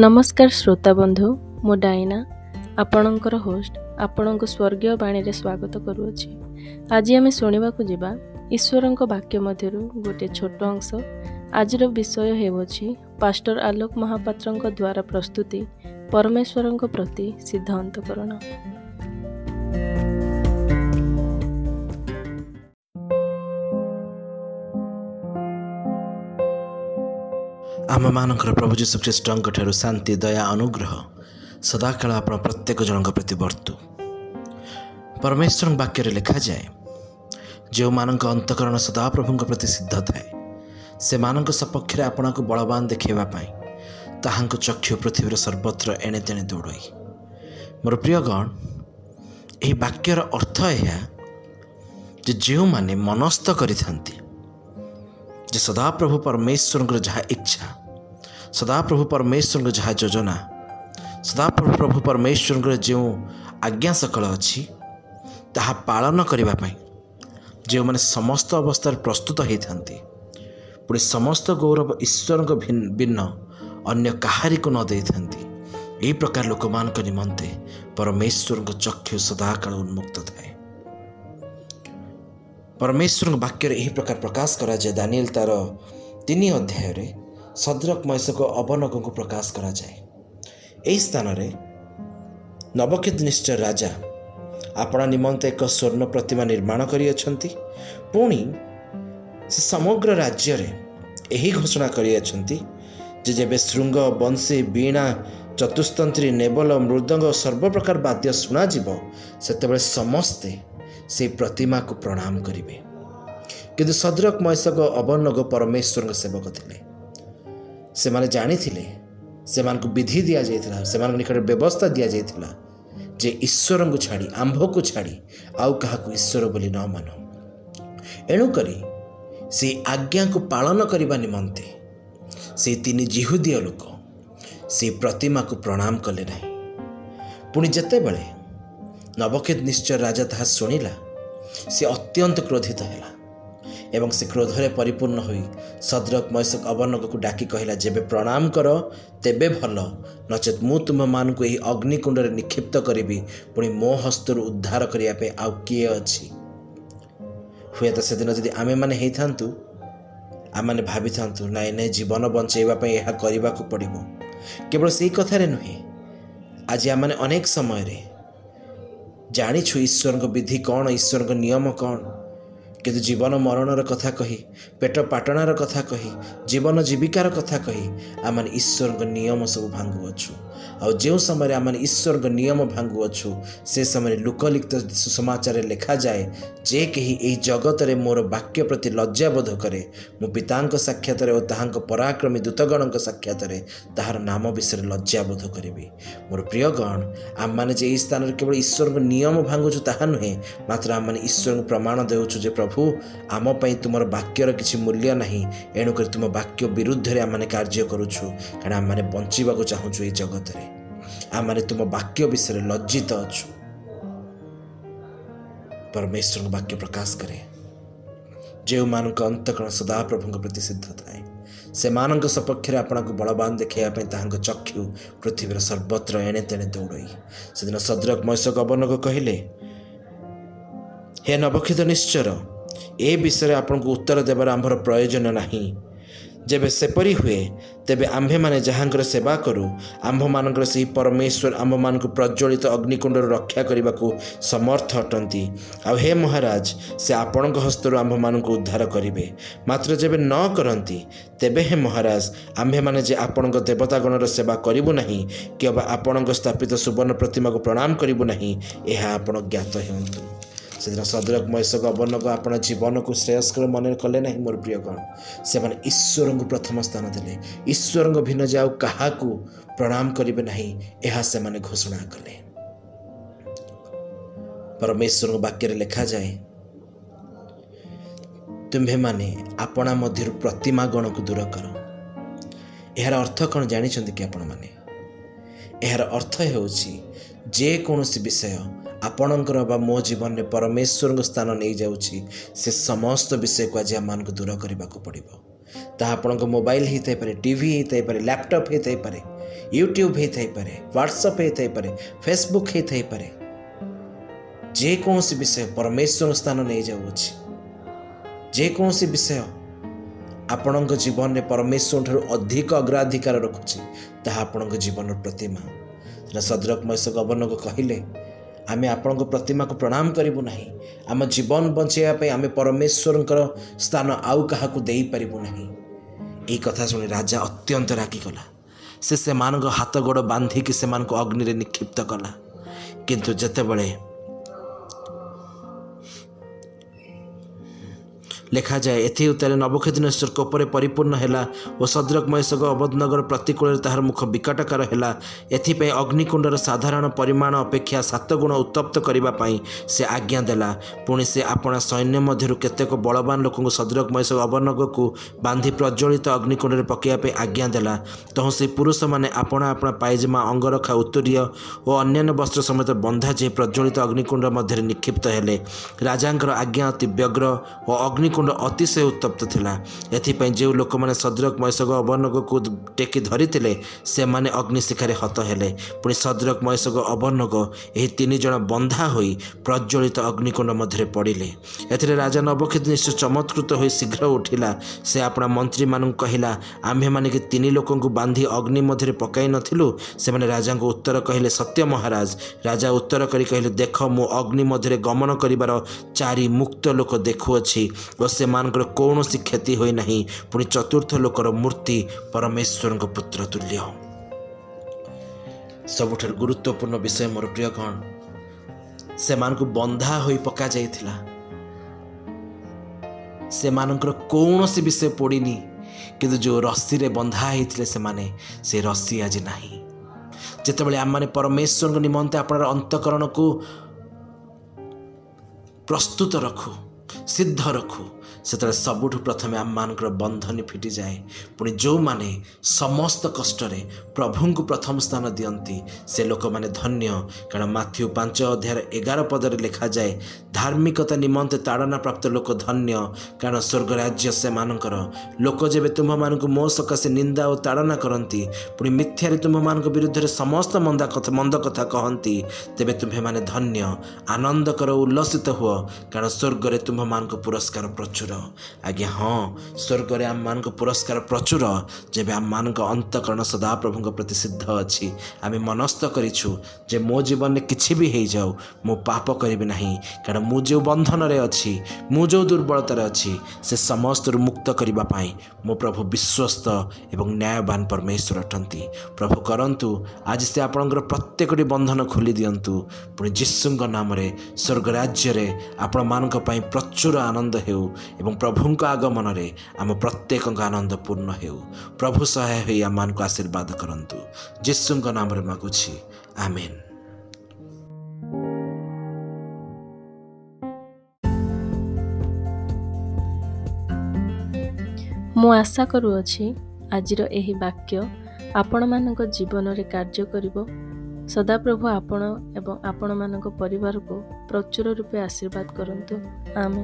ନମସ୍କାର ଶ୍ରୋତା ବନ୍ଧୁ ମୁଁ ଡାଇନା ଆପଣଙ୍କର ହୋଷ୍ଟ। ଆପଣଙ୍କୁ ସ୍ୱର୍ଗୀୟ ବାଣୀରେ ସ୍ୱାଗତ କରୁଅଛି। ଆଜି ଆମେ ଶୁଣିବାକୁ ଯିବା ଈଶ୍ୱରଙ୍କ ବାକ୍ୟ ମଧ୍ୟରୁ ଗୋଟିଏ ଛୋଟ ଅଂଶ। ଆଜିର ବିଷୟ ହେଉଅଛି ପାଷ୍ଟର ଆଲୋକ ମହାପାତ୍ରଙ୍କ ଦ୍ୱାରା ପ୍ରସ୍ତୁତି ପରମେଶ୍ୱରଙ୍କ ପ୍ରତି ସିଦ୍ଧ ଆମମାନଙ୍କର ପ୍ରଭୁ ଯୀଶୁଖ୍ରୀଷ୍ଟଙ୍କ ଠାରୁ ଶାନ୍ତି ଦୟା ଅନୁଗ୍ରହ ସଦାକାଳ ଆପଣ ପ୍ରତ୍ୟେକ ଜଣଙ୍କ ପ୍ରତି ବର୍ତ୍ତୁ। ପରମେଶ୍ୱରଙ୍କ ବାକ୍ୟରେ ଲେଖାଯାଏ ଯେଉଁମାନଙ୍କ ଅନ୍ତକରଣ ସଦାପ୍ରଭୁଙ୍କ ପ୍ରତି ସିଦ୍ଧ ଥାଏ ସେମାନଙ୍କ ସପକ୍ଷରେ ଆପଣଙ୍କୁ ବଳବାନ ଦେଖାଇବା ପାଇଁ ତାହାଙ୍କ ଚକ୍ଷୁ ପୃଥିବୀର ସର୍ବତ୍ର ଏଣେ ତେଣେ ଦୌଡ଼ଇ। ମୋର ପ୍ରିୟଗଣ ଏହି ବାକ୍ୟର ଅର୍ଥ ଏହା ଯେ ଯେଉଁମାନେ ମନସ୍ଥ କରିଥାନ୍ତି ଯେ ସଦାପ୍ରଭୁ ପରମେଶ୍ୱରଙ୍କର ଯାହା ଇଚ୍ଛା ସଦାପ୍ରଭୁ ପରମେଶ୍ୱରଙ୍କ ଯାହା ଯୋଜନା ସଦାପ୍ରଭୁ ପ୍ରଭୁ ପରମେଶ୍ୱରଙ୍କର ଯେଉଁ ଆଜ୍ଞା ସକଳ ଅଛି ତାହା ପାଳନ କରିବା ପାଇଁ ଯେଉଁମାନେ ସମସ୍ତ ଅବସ୍ଥାରେ ପ୍ରସ୍ତୁତ ହୋଇଥାନ୍ତି ପୁଣି ସମସ୍ତ ଗୌରବ ଈଶ୍ୱରଙ୍କ ଭିନ୍ନ ଅନ୍ୟ କାହାରିକୁ ନ ଦେଇଥାନ୍ତି ଏହି ପ୍ରକାର ଲୋକମାନଙ୍କ ନିମନ୍ତେ ପରମେଶ୍ୱରଙ୍କ ଚକ୍ଷୁ ସଦାକାଳ ଉନ୍ମୁକ୍ତ ଥାଏ। ପରମେଶ୍ୱରଙ୍କ ବାକ୍ୟରେ ଏହି ପ୍ରକାର ପ୍ରକାଶ କରାଯାଏ ଦାନିଏଲ ତାର ତିନି ଅଧ୍ୟାୟରେ। ସଦ୍ରକ ମୈସକ ଅବନକଙ୍କୁ ପ୍ରକାଶ କରାଯାଏ। ଏହି ସ୍ଥାନରେ ନବକ୍ଷେତ ନିଶ୍ଚୟ ରାଜା ଆପଣା ନିମନ୍ତେ ଏକ ସ୍ୱର୍ଣ୍ଣ ପ୍ରତିମା ନିର୍ମାଣ କରିଅଛନ୍ତି। ପୁଣି ସେ ସମଗ୍ର ରାଜ୍ୟରେ ଏହି ଘୋଷଣା କରିଅଛନ୍ତି ଯେ ଯେବେ ଶୃଙ୍ଗ ବଂଶୀ ବୀଣା ଚତୁସ୍ତନ୍ତ୍ରୀ ନେବଲ ମୃଦଙ୍ଗ ସର୍ବପ୍ରକାର ବାଦ୍ୟ ଶୁଣାଯିବ ସେତେବେଳେ ସମସ୍ତେ ସେହି ପ୍ରତିମାକୁ ପ୍ରଣାମ କରିବେ। କିନ୍ତୁ ସଦ୍ରକ ମୈସକ ଅବନଗ ପରମେଶ୍ୱରଙ୍କ ସେବକ ଥିଲେ। ସେମାନେ ଜାଣିଥିଲେ ସେମାନଙ୍କୁ ବିଧି ଦିଆଯାଇଥିଲା ସେମାନଙ୍କ ନିକଟରେ ବ୍ୟବସ୍ଥା ଦିଆଯାଇଥିଲା ଯେ ଈଶ୍ୱରଙ୍କୁ ଛାଡ଼ି ଆମ୍ଭକୁ ଛାଡ଼ି ଆଉ କାହାକୁ ଈଶ୍ୱର ବୋଲି ନ ମାନ। ଏଣୁକରି ସେଇ ଆଜ୍ଞାକୁ ପାଳନ କରିବା ନିମନ୍ତେ ସେଇ ତିନି ଜିହୁଦୀୟ ଲୋକ ସେଇ ପ୍ରତିମାକୁ ପ୍ରଣାମ କଲେ ନାହିଁ। ପୁଣି ଯେତେବେଳେ ନବକ୍ଷେତ ନିଶ୍ଚୟ ରାଜା ତାହା ଶୁଣିଲା ସେ ଅତ୍ୟନ୍ତ କ୍ରୋଧିତ ହେଲା। ଏବଂ ସେ କ୍ରୋଧରେ ପରିପୂର୍ଣ୍ଣ ହୋଇ ସଦ୍ରକ ମୈସକ ଅବନକକୁ ଡାକି କହିଲା ଯେବେ ପ୍ରଣାମ କର ତେବେ ଭଲ। ନଚେତ୍ ମୁଁ ତୁମମାନଙ୍କୁ ଏହି ଅଗ୍ନିକୁଣ୍ଡରେ ନିକ୍ଷିପ୍ତ କରିବି। ପୁଣି ମୋ ହସ୍ତରୁ ଉଦ୍ଧାର କରିବା ପାଇଁ ଆଉ କିଏ ଅଛି? ହୁଏତ ସେଦିନ ଯଦି ଆମେମାନେ ହେଇଥାନ୍ତୁ ଆମମାନେ ଭାବିଥାନ୍ତୁ ନାଇଁ ନାଇଁ ଜୀବନ ବଞ୍ଚାଇବା ପାଇଁ ଏହା କରିବାକୁ ପଡ଼ିବ। କେବଳ ସେଇ କଥାରେ ନୁହେଁ ଆଜି ଆମମାନେ ଅନେକ ସମୟରେ ଜାଣିଛୁ ଈଶ୍ୱରଙ୍କ ବିଧି କ'ଣ ଈଶ୍ୱରଙ୍କ ନିୟମ କ'ଣ। କିନ୍ତୁ ଜୀବନ ମରଣର କଥା କହି ପେଟ ପାଟଣାର କଥା କହି ଜୀବନ ଜୀବିକାର କଥା କହି ଆମମାନେ ଈଶ୍ୱରଙ୍କ ନିୟମ ସବୁ ଭାଙ୍ଗୁଅଛୁ ଆଉ ଯେଉଁ ସମୟରେ ଆମମାନେ ଈଶ୍ୱରଙ୍କ ନିୟମ ଭାଙ୍ଗୁଅଛୁ ସେ ସମୟରେ ଲୋକଲିପ୍ତ ସୁସମାଚାରରେ ଲେଖାଯାଏ ଯେ କେହି ଏହି ଜଗତରେ ମୋର ବାକ୍ୟ ପ୍ରତି ଲଜ୍ଜାବୋଧ କରେ ମୁଁ ପିତାଙ୍କ ସାକ୍ଷାତରେ ଓ ତାହାଙ୍କ ପରାକ୍ରମୀ ଦୂତଗଣଙ୍କ ସାକ୍ଷାତରେ ତାହାର ନାମ ବିଷୟରେ ଲଜ୍ଜାବୋଧ କରିବି ମୋର ପ୍ରିୟଗଣ ଆମମାନେ ଯେ ଏହି ସ୍ଥାନରେ କେବଳ ଈଶ୍ୱରଙ୍କ ନିୟମ ଭାଙ୍ଗୁଛୁ ତାହା ନୁହେଁ ମାତ୍ର ଆମମାନେ ଈଶ୍ୱରଙ୍କୁ ପ୍ରମାଣ ଦେଉଛୁ ଯେ ପ୍ରଭୁ ଆମ ପାଇଁ ତୁମର ବାକ୍ୟର କିଛି ମୂଲ୍ୟ ନାହିଁ। ଏଣୁକରି ତୁମ ବାକ୍ୟ ବିରୁଦ୍ଧରେ ଆମମାନେ କାର୍ଯ୍ୟ କରୁଛୁ କାରଣ ଆମମାନେ ବଞ୍ଚିବାକୁ ଚାହୁଁଛୁ ଏହି ଜଗତରେ। ଆମମାନେ ତୁମ ବାକ୍ୟ ବିଷୟରେ ଲଜ୍ଜିତ ଅଛୁ। ପରମେଶ୍ୱରଙ୍କ ବାକ୍ୟ ପ୍ରକାଶ କରେ। ଯେଉଁମାନଙ୍କ ଅନ୍ତକରଣ ସଦାପ୍ରଭୁଙ୍କ ପ୍ରତି ସିଦ୍ଧ ଥାଏ ସେମାନଙ୍କ ସପକ୍ଷରେ ଆପଣଙ୍କୁ ବଳବାନ ଦେଖାଇବା ପାଇଁ ତାହାଙ୍କ ଚକ୍ଷୁ ପୃଥିବୀର ସର୍ବତ୍ର ଏଣେ ତେଣେ ଦୌଡ଼ଇ। ସେଦିନ ସଦ୍ରକ ମୈଶକ ଅବନକ କହିଲେ ହେ ନବକ୍ଷିତ ନିଶ୍ଚର ଏ ବିଷୟରେ ଆପଣଙ୍କୁ ଉତ୍ତର ଦେବାର ଆମ୍ଭର ପ୍ରୟୋଜନ ନାହିଁ। ଯେବେ ସେପରି ହୁଏ ତେବେ ଆମ୍ଭେମାନେ ଯାହାଙ୍କର ସେବା କରୁ ଆମ୍ଭମାନଙ୍କର ସେହି ପରମେଶ୍ୱର ଆମ୍ଭମାନଙ୍କୁ ପ୍ରଜ୍ୱଳିତ ଅଗ୍ନିକୁଣ୍ଡରୁ ରକ୍ଷା କରିବାକୁ ସମର୍ଥ ଅଟନ୍ତି। ଆଉ ହେ ମହାରାଜ ସେ ଆପଣଙ୍କ ହସ୍ତରୁ ଆମ୍ଭମାନଙ୍କୁ ଉଦ୍ଧାର କରିବେ। ମାତ୍ର ଯେବେ ନ କରନ୍ତି ତେବେ ହେ ମହାରାଜ ଆମ୍ଭେମାନେ ଯେ ଆପଣଙ୍କ ଦେବତାଗଣର ସେବା କରିବୁ ନାହିଁ କିମ୍ବା ଆପଣଙ୍କ ସ୍ଥାପିତ ସୁବର୍ଣ୍ଣ ପ୍ରତିମାକୁ ପ୍ରଣାମ କରିବୁ ନାହିଁ ଏହା ଆପଣ ଜ୍ଞାତ ହେଉନ୍ତୁ ସେଦିନ ସଦରକ ମୈଶକ ଅବର୍ଣ୍ଣକ ଆପଣ ଜୀବନକୁ ଶ୍ରେୟସ୍କର ମନେ କଲେ ନାହିଁ ମୋର ପ୍ରିୟ ଗଣ। ସେମାନେ ଈଶ୍ୱରଙ୍କୁ ପ୍ରଥମ ସ୍ଥାନ ଦେଲେ। ଈଶ୍ୱରଙ୍କ ଭିନ୍ନ ଯେ ଆଉ କାହାକୁ ପ୍ରଣାମ କରିବେ ନାହିଁ ଏହା ସେମାନେ ଘୋଷଣା କଲେ। ପରମେଶ୍ୱରଙ୍କ ବାକ୍ୟରେ ଲେଖାଯାଏ ତୁମ୍ଭେମାନେ ଆପଣା ମଧ୍ୟରୁ ପ୍ରତିମା ଗଣକୁ ଦୂର କର। ଏହାର ଅର୍ଥ କ'ଣ ଜାଣିଛନ୍ତି କି ଆପଣମାନେ? ଏହାର ଅର୍ଥ ହେଉଛି ଯେକୌଣସି ବିଷୟ ଆପଣଙ୍କର ବା ମୋ ଜୀବନରେ ପରମେଶ୍ୱରଙ୍କ ସ୍ଥାନ ନେଇଯାଉଛି ସେ ସମସ୍ତ ବିଷୟକୁ ଆଜି ଆମମାନଙ୍କୁ ଦୂର କରିବାକୁ ପଡ଼ିବ। ତାହା ଆପଣଙ୍କ ମୋବାଇଲ ହେଇଥାଇପାରେ ଟିଭି ହେଇଥାଇପାରେ ଲ୍ୟାପଟପ୍ ହେଇଥାଇପାରେ ୟୁଟ୍ୟୁବ୍ ହେଇଥାଇପାରେ ହ୍ୱାଟ୍ସଅପ୍ ହେଇଥାଇପାରେ ଫେସବୁକ୍ ହେଇଥାଇପାରେ। ଯେକୌଣସି ବିଷୟ ପରମେଶ୍ୱର ସ୍ଥାନ ନେଇଯାଉଅଛି ଯେକୌଣସି ବିଷୟ ଆପଣଙ୍କ ଜୀବନରେ ପରମେଶ୍ୱରଠାରୁ ଅଧିକ ଅଗ୍ରାଧିକାର ରଖୁଛି ତାହା ଆପଣଙ୍କ ଜୀବନର ପ୍ରତିମା। ସଦରକ ମୈଶକ ଅବନକ କହିଲେ ଆମେ ଆପଣଙ୍କ ପ୍ରତିମାକୁ ପ୍ରଣାମ କରିବୁ ନାହିଁ। ଆମ ଜୀବନ ବଞ୍ଚାଇବା ପାଇଁ ଆମେ ପରମେଶ୍ୱରଙ୍କର ସ୍ଥାନ ଆଉ କାହାକୁ ଦେଇପାରିବୁ ନାହିଁ। ଏହି କଥା ଶୁଣି ରାଜା ଅତ୍ୟନ୍ତ ରାଗିଗଲା। ସେ ସେମାନଙ୍କ ହାତ ଗୋଡ଼ ବାନ୍ଧିକି ସେମାନଙ୍କୁ ଅଗ୍ନିରେ ନିକ୍ଷିପ୍ତ କଲା। କିନ୍ତୁ ଯେତେବେଳେ ଲେଖାଯାଏ ଏଥି ଉତ୍ତାରେ ନବକ୍ଷେଦିନେଶ୍ୱର କୋପରେ ପରିପୂର୍ଣ୍ଣ ହେଲା ଓ ସଦ୍ରକ ମହେଶକ ଅବଧନଗର ପ୍ରତିକୂଳରେ ତାହାର ମୁଖ ବିକଟକାର ହେଲା। ଏଥିପାଇଁ ଅଗ୍ନିକୁଣ୍ଡର ସାଧାରଣ ପରିମାଣ ଅପେକ୍ଷା ସାତ ଗୁଣ ଉତ୍ତପ୍ତ କରିବା ପାଇଁ ସେ ଆଜ୍ଞା ଦେଲା। ପୁଣି ସେ ଆପଣା ସୈନ୍ୟ ମଧ୍ୟରୁ କେତେକ ବଳବାନ ଲୋକଙ୍କୁ ସଦ୍ରକ ମହେଶକ ଅବନଗକୁ ବାନ୍ଧି ପ୍ରଜ୍ୱଳିତ ଅଗ୍ନିକୁଣ୍ଡରେ ପକାଇବା ପାଇଁ ଆଜ୍ଞା ଦେଲା। ତହୁଁ ସେହି ପୁରୁଷମାନେ ଆପଣା ଆପଣା ପାଇଜାମା ଅଙ୍ଗରଖା ଉତ୍ତରୀୟ ଓ ଅନ୍ୟାନ୍ୟ ବସ୍ତ୍ର ସମେତ ବନ୍ଧା ଯେ ପ୍ରଜ୍ୱଳିତ ଅଗ୍ନିକୁଣ୍ଡ ମଧ୍ୟରେ ନିକ୍ଷିପ୍ତ ହେଲେ। ରାଜାଙ୍କର ଆଜ୍ଞା ଅତି ବ୍ୟଗ୍ର ଓ ଅଗ୍ନିକୁଣ୍ଡ କୁଣ୍ଡ ଅତିଶୟ ଉତ୍ତପ୍ତ ଥିଲା। ଏଥିପାଇଁ ଯେଉଁ ଲୋକମାନେ ସଦ୍ରକ ମୈଶକ ଅବର୍ଣ୍ଣକକୁ ଟେକି ଧରିଥିଲେ ସେମାନେ ଅଗ୍ନିଶିଖାରେ ହତ ହେଲେ। ପୁଣି ସଦ୍ରକ ମୈଶକ ଅବର୍ଣ୍ଣକ ଏହି ତିନି ଜଣ ବନ୍ଧା ହୋଇ ପ୍ରଜ୍ୱଳିତ ଅଗ୍ନିକୁଣ୍ଡ ମଧ୍ୟରେ ପଡ଼ିଲେ। ଏଥିରେ ରାଜା ନବକ୍ଷେତ ନିଶ୍ଚୟ ଚମତ୍କୃତ ହୋଇ ଶୀଘ୍ର ଉଠିଲା। ସେ ଆପଣା ମନ୍ତ୍ରୀମାନଙ୍କୁ କହିଲା ଆମ୍ଭେମାନେ କି ତିନି ଲୋକଙ୍କୁ ବାନ୍ଧି ଅଗ୍ନି ମଧ୍ୟରେ ପକାଇ ନଥିଲୁ? ସେମାନେ ରାଜାଙ୍କୁ ଉତ୍ତର କହିଲେ ସତ୍ୟ ମହାରାଜ। ରାଜା ଉତ୍ତର କରି କହିଲେ ଦେଖ ମୁଁ ଅଗ୍ନି ମଧ୍ୟରେ ଗମନ କରିବାର ଚାରି ମୁକ୍ତ ଲୋକ ଦେଖୁଅଛି ଓ ସେମାନଙ୍କର କୌଣସି କ୍ଷତି ହୋଇନାହିଁ। ପୁଣି ଚତୁର୍ଥ ଲୋକର ମୂର୍ତ୍ତି ପରମେଶ୍ୱରଙ୍କ ପୁତ୍ର ତୁଲ୍ୟ। ସବୁଠାରୁ ଗୁରୁତ୍ୱପୂର୍ଣ୍ଣ ବିଷୟ ମୋର ପ୍ରିୟ କ'ଣ? ସେମାନଙ୍କୁ ବନ୍ଧା ହୋଇ ପକାଯାଇଥିଲା। ସେମାନଙ୍କର କୌଣସି ବିଷୟ ପଡ଼ିନି। କିନ୍ତୁ ଯେଉଁ ରସିରେ ବନ୍ଧା ହେଇଥିଲେ ସେମାନେ ସେ ରସି ଆଜି ନାହିଁ। ଯେତେବେଳେ ଆମମାନେ ପରମେଶ୍ୱରଙ୍କ ନିମନ୍ତେ ଆପଣର ଅନ୍ତକରଣକୁ ପ୍ରସ୍ତୁତ ରଖୁ ସିଦ୍ଧ ରଖୁ ସେତେବେଳେ ସବୁଠୁ ପ୍ରଥମେ ଆମମାନଙ୍କର ବନ୍ଧନୀ ଫିଟିଯାଏ। ପୁଣି ଯେଉଁମାନେ ସମସ୍ତ କଷ୍ଟରେ ପ୍ରଭୁଙ୍କୁ ପ୍ରଥମ ସ୍ଥାନ ଦିଅନ୍ତି ସେ ଲୋକମାନେ ଧନ୍ୟ। କାରଣ ମାଥ୍ୟୁ ପାଞ୍ଚ ଅଧ୍ୟାୟର ଏଗାର ପଦରେ ଲେଖାଯାଏ ଧାର୍ମିକତା ନିମନ୍ତେ ତାଡ଼ନା ପ୍ରାପ୍ତ ଲୋକ ଧନ୍ୟ। କାରଣ ସ୍ୱର୍ଗ ରାଜ୍ୟ ସେମାନଙ୍କର। ଲୋକ ଯେବେ ତୁମ୍ଭମାନଙ୍କୁ ମୋ ସକାଶେ ନିନ୍ଦା ଓ ତାଡ଼ନା କରନ୍ତି ପୁଣି ମିଥ୍ୟାରେ ତୁମ୍ଭମାନଙ୍କ ବିରୁଦ୍ଧରେ ସମସ୍ତ ମନ୍ଦା କଥା ମନ୍ଦ କଥା କହନ୍ତି ତେବେ ତୁମ୍ଭେମାନେ ଧନ୍ୟ ଆନନ୍ଦ କର ଉଲ୍ଲସିତ ହୁଅ। କାରଣ ସ୍ୱର୍ଗରେ ତୁମ୍ଭମାନଙ୍କ ପୁରସ୍କାର ପ୍ରଚୁର। ଆଜ୍ଞା ହଁ ସ୍ୱର୍ଗରେ ଆମମାନଙ୍କ ପୁରସ୍କାର ପ୍ରଚୁର। ଯେବେ ଆମମାନଙ୍କ ଅନ୍ତକରଣ ସଦାପ୍ରଭୁଙ୍କ ପ୍ରତି ସିଦ୍ଧ ଅଛି ଆମେ ମନସ୍ଥ କରିଛୁ ଯେ ମୋ ଜୀବନରେ କିଛି ବି ହେଇଯାଉ ମୁଁ ପାପ କରିବି ନାହିଁ। କାରଣ ମୁଁ ଯେଉଁ ବନ୍ଧନରେ ଅଛି ମୁଁ ଯେଉଁ ଦୁର୍ବଳତାରେ ଅଛି ସେ ସମସ୍ତରୁ ମୁକ୍ତ କରିବା ପାଇଁ ମୋ ପ୍ରଭୁ ବିଶ୍ୱସ୍ତ ଏବଂ ନ୍ୟାୟବାନ ପରମେଶ୍ୱର ଅଟନ୍ତି। ପ୍ରଭୁ କରନ୍ତୁ ଆଜି ସେ ଆପଣଙ୍କର ପ୍ରତ୍ୟେକଟି ବନ୍ଧନ ଖୋଲି ଦିଅନ୍ତୁ। ପୁଣି ଯୀଶୁଙ୍କ ନାମରେ ସ୍ୱର୍ଗ ରାଜ୍ୟରେ ଆପଣମାନଙ୍କ ପାଇଁ ପ୍ରଚୁର ଆନନ୍ଦ ହେଉ ଏବଂ ପ୍ରଭୁଙ୍କ ଆଗମନରେ ଆମ ପ୍ରତ୍ୟେକଙ୍କ ଆନନ୍ଦ ପୂର୍ଣ୍ଣ ହେଉ। ପ୍ରଭୁ ସହାୟ ହୋଇ ଆମମାନଙ୍କୁ ଆଶୀର୍ବାଦ କରନ୍ତୁ। ଯୀଶୁଙ୍କ ନାମରେ ମାଗୁଛି ଆମେନ୍। ମୁଁ ଆଶା କରୁଅଛି ଆଜିର ଏହି ବାକ୍ୟ ଆପଣମାନଙ୍କ ଜୀବନରେ କାର୍ଯ୍ୟ କରିବ। ସଦାପ୍ରଭୁ ଆପଣ ଏବଂ ଆପଣମାନଙ୍କ ପରିବାରକୁ ପ୍ରଚୁର ରୂପେ ଆଶୀର୍ବାଦ କରନ୍ତୁ। ଆମେ